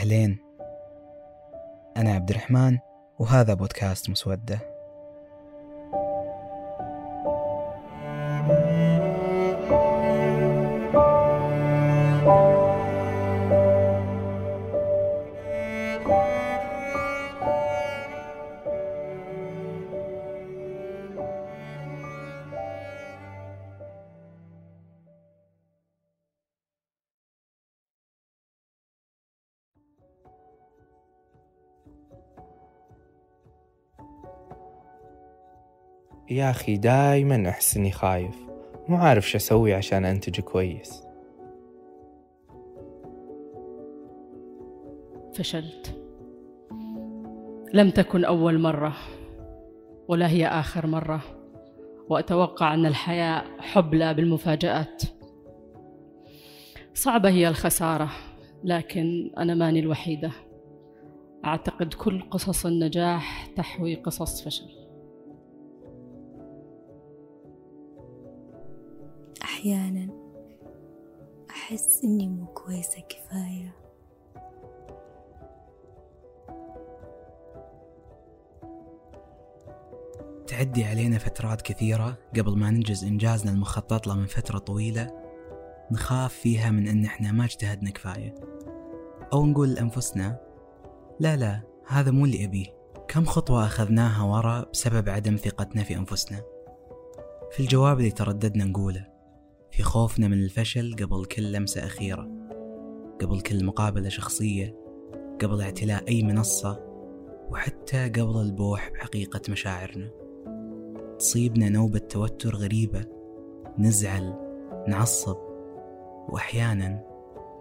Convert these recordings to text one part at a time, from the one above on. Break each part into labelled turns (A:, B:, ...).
A: أهلين. أنا عبد الرحمن وهذا بودكاست مسودة.
B: يا أخي دايما أحس إني خايف. مو عارف شو أسوي عشان أنتج كويس.
C: فشلت. لم تكن أول مرة ولا هي آخر مرة. وأتوقع أن الحياة حبلى بالمفاجآت. صعبة هي الخسارة لكن أنا ماني الوحيدة. أعتقد كل قصص النجاح تحوي قصص فشل.
D: أحيانا أحس إني مو كويسة كفاية.
A: تعدي علينا فترات كثيرة قبل ما ننجز إنجازنا المخطط له من فترة طويلة؟ نخاف فيها من إن إحنا ما اجتهدنا كفاية. أو نقول لأنفسنا لا لا هذا مو اللي أبيه. كم خطوة أخذناها ورا بسبب عدم ثقتنا في أنفسنا؟ في الجواب اللي ترددنا نقوله. في خوفنا من الفشل قبل كل لمسة أخيرة قبل كل مقابلة شخصية قبل اعتلاء أي منصة وحتى قبل البوح بحقيقة مشاعرنا. تصيبنا نوبة توتر غريبة نزعل نعصب وأحيانا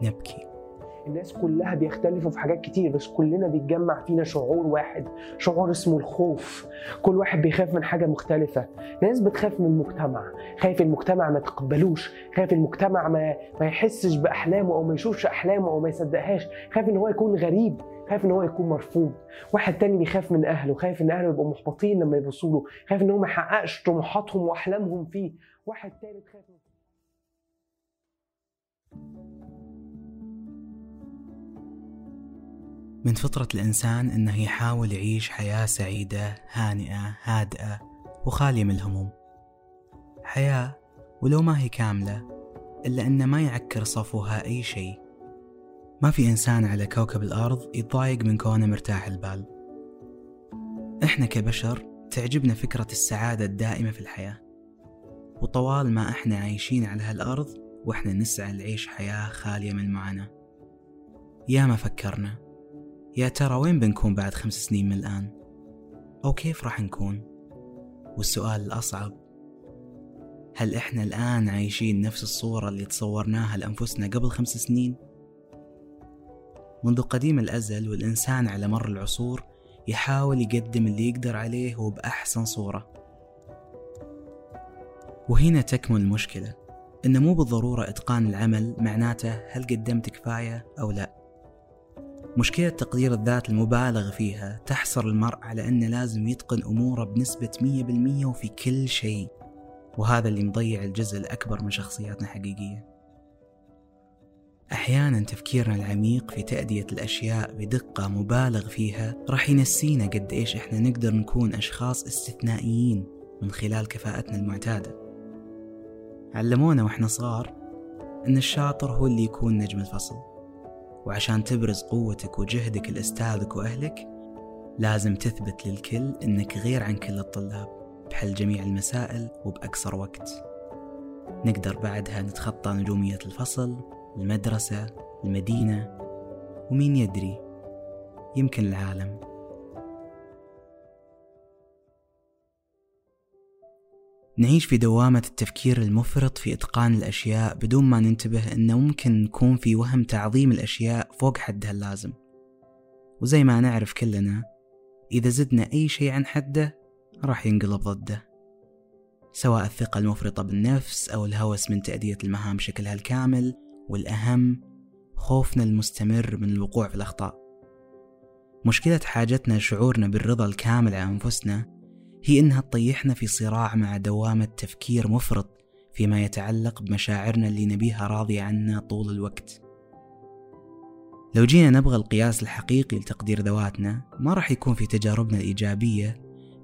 A: نبكي.
E: الناس كلها بيختلفوا في حاجات كتير بس كلنا بيتجمع فينا شعور واحد شعور اسمه الخوف. كل واحد بيخاف من حاجة مختلفة. ناس بتخاف من المجتمع. خايف المجتمع ما تقبلوش خايف المجتمع ما, ما يحسش بأحلامه أو ما يشوفش أحلامه أو ما يصدقهاش. خايف إن هو يكون غريب. خايف إن هو يكون مرفوض. واحد تاني بيخاف من أهله. خايف إن أهله يبقوا محبطين لما يبصوا له. خايف إن هو ما يحققش طموحاتهم وأحلامهم فيه. واحد تالت خايف من
A: من فطرة الإنسان إنه يحاول يعيش حياة سعيدة هانئة هادئة وخالية من الهموم. حياة ولو ما هي كاملة إلا إن ما يعكر صفوها أي شيء. ما في إنسان على كوكب الأرض يتضايق من كونه مرتاح البال. إحنا كبشر تعجبنا فكرة السعادة الدائمة في الحياة. وطوال ما إحنا عايشين على هالأرض وإحنا نسعى لعيش حياة خالية من المعاناة. يا ما فكرنا. يا ترى وين بنكون بعد خمس سنين من الآن؟ أو كيف راح نكون؟ والسؤال الأصعب هل إحنا الآن عايشين نفس الصورة اللي تصورناها لأنفسنا قبل خمس سنين؟ منذ قديم الأزل والإنسان على مر العصور يحاول يقدم اللي يقدر عليه وبأحسن صورة. وهنا تكمن المشكلة إن مو بالضرورة إتقان العمل معناته هل قدمت كفاية أو لا. مشكلة تقدير الذات المبالغ فيها تحصر المرء على أنه لازم يتقن أموره بنسبة 100% وفي كل شيء. وهذا اللي مضيع الجزء الأكبر من شخصياتنا حقيقية. أحيانا تفكيرنا العميق في تأدية الأشياء بدقة مبالغ فيها راح ينسينا قد إيش إحنا نقدر نكون أشخاص استثنائيين من خلال كفاءتنا المعتادة. علمونا وإحنا صغار إن الشاطر هو اللي يكون نجم الفصل. وعشان تبرز قوتك وجهدك لأستاذك وأهلك لازم تثبت للكل إنك غير عن كل الطلاب بحل جميع المسائل وبأقصر وقت. نقدر بعدها نتخطى نجومية الفصل المدرسة المدينة ومين يدري يمكن العالم. نعيش في دوامة التفكير المفرط في إتقان الأشياء بدون ما ننتبه أنه ممكن نكون في وهم تعظيم الأشياء فوق حدها اللازم. وزي ما نعرف كلنا إذا زدنا أي شيء عن حده راح ينقلب ضده. سواء الثقة المفرطة بالنفس أو الهوس من تأدية المهام بشكلها الكامل والأهم خوفنا المستمر من الوقوع في الأخطاء. مشكلة حاجتنا لشعورنا بالرضا الكامل عن أنفسنا هي إنها تطيحنا في صراع مع دوامة تفكير مفرط فيما يتعلق بمشاعرنا اللي نبيها راضية عنا طول الوقت. لو جينا نبغى القياس الحقيقي لتقدير ذواتنا ما راح يكون في تجاربنا الإيجابية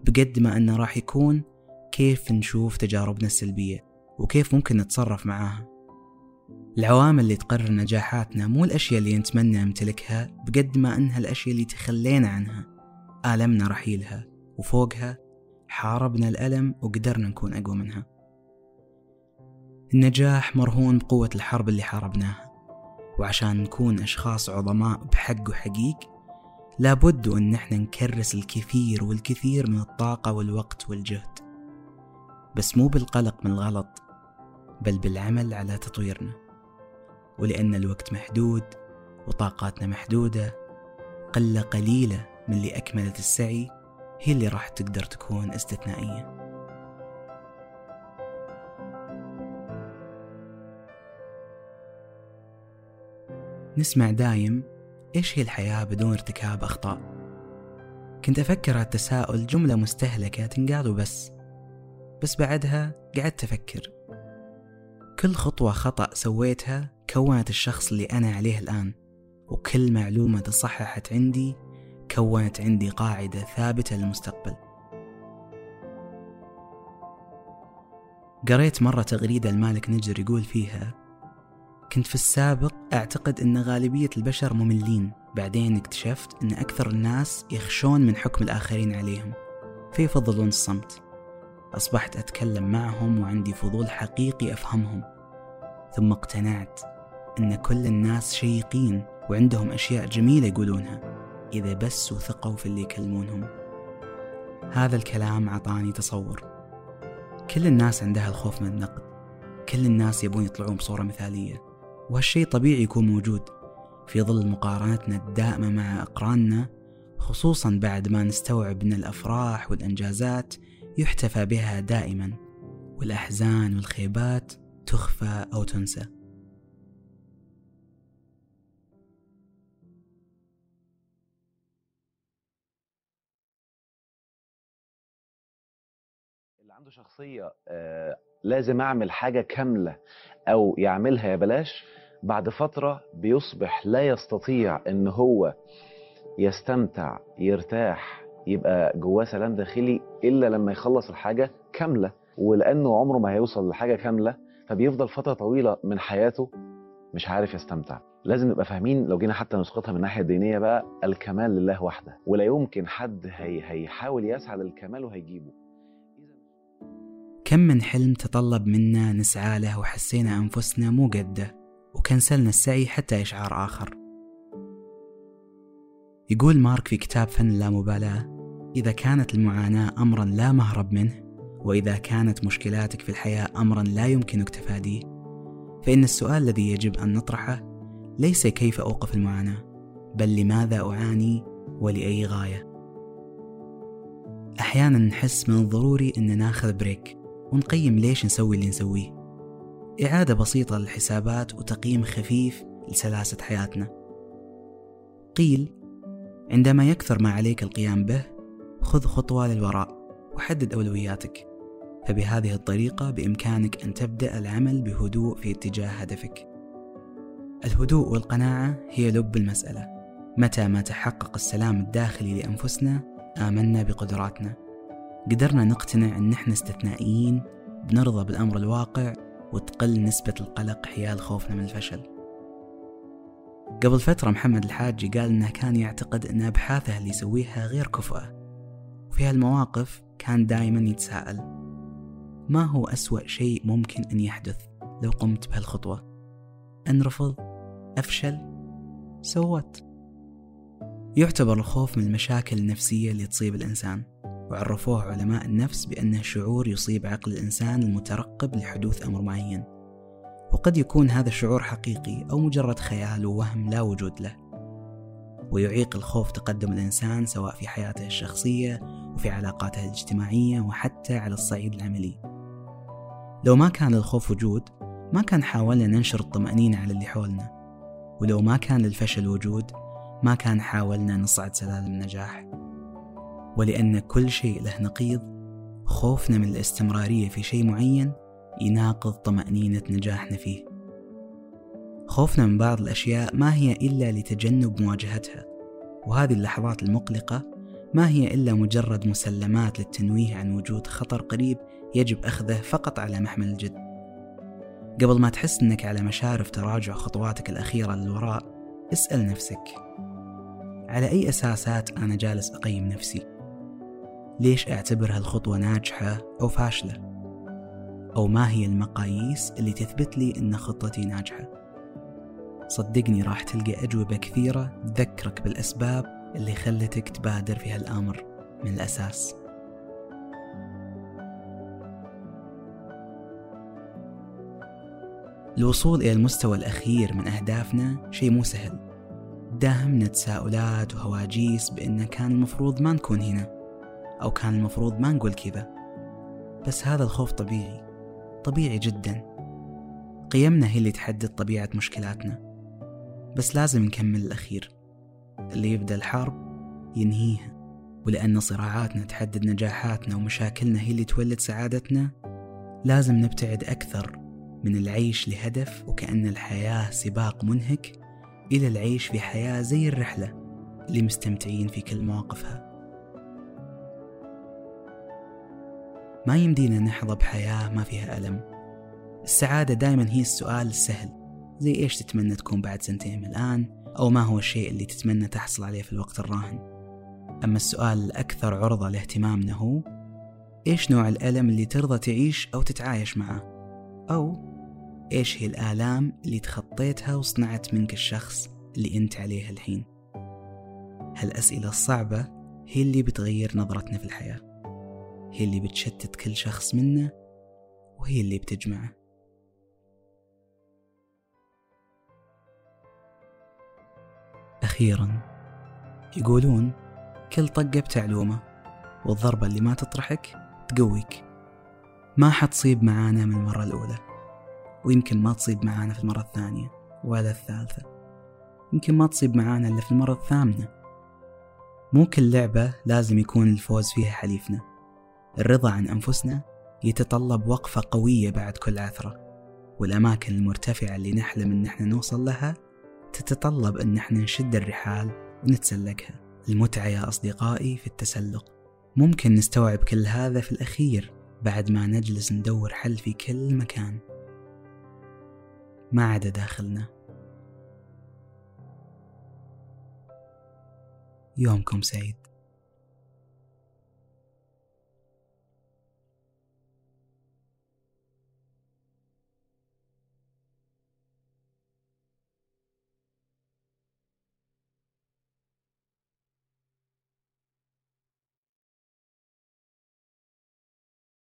A: بقد ما أنه راح يكون كيف نشوف تجاربنا السلبية وكيف ممكن نتصرف معاها. العوامل اللي تقرر نجاحاتنا مو الأشياء اللي نتمنى نمتلكها بقد ما أنها الأشياء اللي تخلينا عنها. آلمنا رحيلها وفوقها حاربنا الألم وقدرنا نكون أقوى منها. النجاح مرهون بقوة الحرب اللي حاربناها. وعشان نكون أشخاص عظماء بحق وحقيق لابد أن نحن نكرس الكثير والكثير من الطاقة والوقت والجهد. بس مو بالقلق من الغلط بل بالعمل على تطويرنا. ولأن الوقت محدود وطاقاتنا محدودة قلة قليلة من اللي أكملت السعي هي اللي راح تقدر تكون استثنائية. نسمع دايم إيش هي الحياة بدون ارتكاب أخطاء. كنت أفكر التساؤل جملة مستهلكة تنقال وبس بس بعدها قعدت أفكر. كل خطوة خطأ سويتها كونت الشخص اللي أنا عليه الآن وكل معلومة تصححت عندي كونت عندي قاعدة ثابتة للمستقبل. قريت مرة تغريدة المالك نجر يقول فيها كنت في السابق أعتقد أن غالبية البشر مملين بعدين اكتشفت أن أكثر الناس يخشون من حكم الآخرين عليهم فيفضلون الصمت. أصبحت أتكلم معهم وعندي فضول حقيقي أفهمهم ثم اقتنعت أن كل الناس شيقين وعندهم أشياء جميلة يقولونها. إذا بس وثقوا في اللي يكلمونهم. هذا الكلام عطاني تصور. كل الناس عندها الخوف من النقد. كل الناس يبون يطلعون بصورة مثالية. وهالشي طبيعي يكون موجود. في ظل مقارنتنا الدائمة مع أقراننا خصوصا بعد ما نستوعب أن الأفراح والإنجازات يحتفى بها دائما والأحزان والخيبات تخفى أو تنسى.
F: عنده شخصية آه، لازم أعمل حاجة كاملة أو يعملها يا بلاش بعد فترة بيصبح لا يستطيع إن هو يستمتع يرتاح يبقى جواه سلام داخلي إلا لما يخلص الحاجة كاملة. ولأنه عمره ما هيوصل لحاجة كاملة فبيفضل فترة طويلة من حياته مش عارف يستمتع. لازم نبقى فاهمين لو جينا حتى نسقطها من الناحية الدينية بقى الكمال لله وحده. ولا يمكن حد هي هيحاول يسعى للكمال وهيجيبه.
A: كم من حلم تطلب منا نسعى له وحسينا أنفسنا مو قدة وكنسلنا السعي حتى إشعار آخر. يقول مارك في كتاب فن اللامبالاة إذا كانت المعاناة أمرا لا مهرب منه وإذا كانت مشكلاتك في الحياة أمرا لا يمكنك تفاديه فإن السؤال الذي يجب أن نطرحه ليس كيف أوقف المعاناة بل لماذا أعاني ولأي غاية. أحيانا نحس من الضروري أن ناخذ بريك ونقيم ليش نسوي اللي نسويه. إعادة بسيطة للحسابات وتقييم خفيف لسلاسة حياتنا. قيل عندما يكثر ما عليك القيام به خذ خطوة للوراء وحدد أولوياتك. فبهذه الطريقة بإمكانك أن تبدأ العمل بهدوء في اتجاه هدفك. الهدوء والقناعة هي لب المسألة. متى ما تحقق السلام الداخلي لأنفسنا آمنا بقدراتنا. قدرنا نقتنع أن نحن استثنائيين بنرضى بالأمر الواقع وتقل نسبة القلق حيال خوفنا من الفشل. قبل فترة محمد الحاجي قال إنه كان يعتقد أن أبحاثه اللي يسويها غير كفؤة وفي هالمواقف كان دايما يتساءل. ما هو أسوأ شيء ممكن أن يحدث لو قمت بهالخطوة؟ أنرفض أفشل سوت يعتبر الخوف من المشاكل النفسية اللي تصيب الإنسان. وعرفوه علماء النفس بأنه شعور يصيب عقل الإنسان المترقب لحدوث أمر معين. وقد يكون هذا الشعور حقيقي أو مجرد خيال ووهم لا وجود له. ويعيق الخوف تقدم الإنسان سواء في حياته الشخصية وفي علاقاته الاجتماعية وحتى على الصعيد العملي. لو ما كان للخوف وجود ما كان حاولنا ننشر الطمأنينة على اللي حولنا. ولو ما كان للفشل وجود ما كان حاولنا نصعد سلالم النجاح. ولأن كل شيء له نقيض خوفنا من الاستمرارية في شيء معين يناقض طمأنينة نجاحنا فيه خوفنا من بعض الأشياء ما هي إلا لتجنب مواجهتها وهذه اللحظات المقلقة ما هي إلا مجرد مسلمات للتنويه عن وجود خطر قريب يجب أخذه فقط على محمل الجد قبل ما تحس أنك على مشارف تراجع خطواتك الأخيرة للوراء اسأل نفسك على أي أساسات أنا جالس أقيم نفسي؟ ليش أعتبر هالخطوة ناجحة أو فاشلة؟ أو ما هي المقاييس اللي تثبت لي أن خطتي ناجحة؟ صدقني راح تلقى أجوبة كثيرة تذكرك بالأسباب اللي خلتك تبادر في هالأمر من الأساس الوصول إلى المستوى الأخير من أهدافنا شيء مو سهل داهمنا تساؤلات وهواجيس بأن كان المفروض ما نكون هنا أو كان المفروض ما نقول كذا. بس هذا الخوف طبيعي طبيعي جدا. قيمنا هي اللي تحدد طبيعة مشكلاتنا. بس لازم نكمل الأخير. اللي يبدأ الحرب ينهيها. ولأن صراعاتنا تحدد نجاحاتنا ومشاكلنا هي اللي تولد سعادتنا لازم نبتعد أكثر من العيش لهدف وكأن الحياة سباق منهك إلى العيش في حياة زي الرحلة اللي مستمتعين في كل مواقفها. ما يمدينا نحظى بحياة ما فيها ألم. السعادة دائما هي السؤال السهل. زي إيش تتمنى تكون بعد سنتين من الآن؟ أو ما هو الشيء اللي تتمنى تحصل عليه في الوقت الراهن؟ أما السؤال الأكثر عرضة لاهتمامنا هو إيش نوع الألم اللي ترضى تعيش أو تتعايش معه؟ أو إيش هي الآلام اللي تخطيتها وصنعت منك الشخص اللي أنت عليه الحين؟ هالأسئلة الصعبة هي اللي بتغير نظرتنا في الحياة. هي اللي بتشتت كل شخص منا وهي اللي بتجمعه. أخيرا يقولون كل طقة بتعلومة والضربة اللي ما تطرحك تقويك. ما حتصيب معانا من المرة الأولى ويمكن ما تصيب معانا في المرة الثانية ولا الثالثة. يمكن ما تصيب معانا إلا في المرة الثامنة. مو كل لعبة لازم يكون الفوز فيها حليفنا. الرضا عن أنفسنا يتطلب وقفة قوية بعد كل عثرة والأماكن المرتفعة اللي نحلم إن إحنا نوصل لها تتطلب إن إحنا نشد الرحال ونتسلقها المتعة يا أصدقائي في التسلق. ممكن نستوعب كل هذا في الأخير بعد ما نجلس ندور حل في كل مكان. ما عدا داخلنا. يومكم سعيد.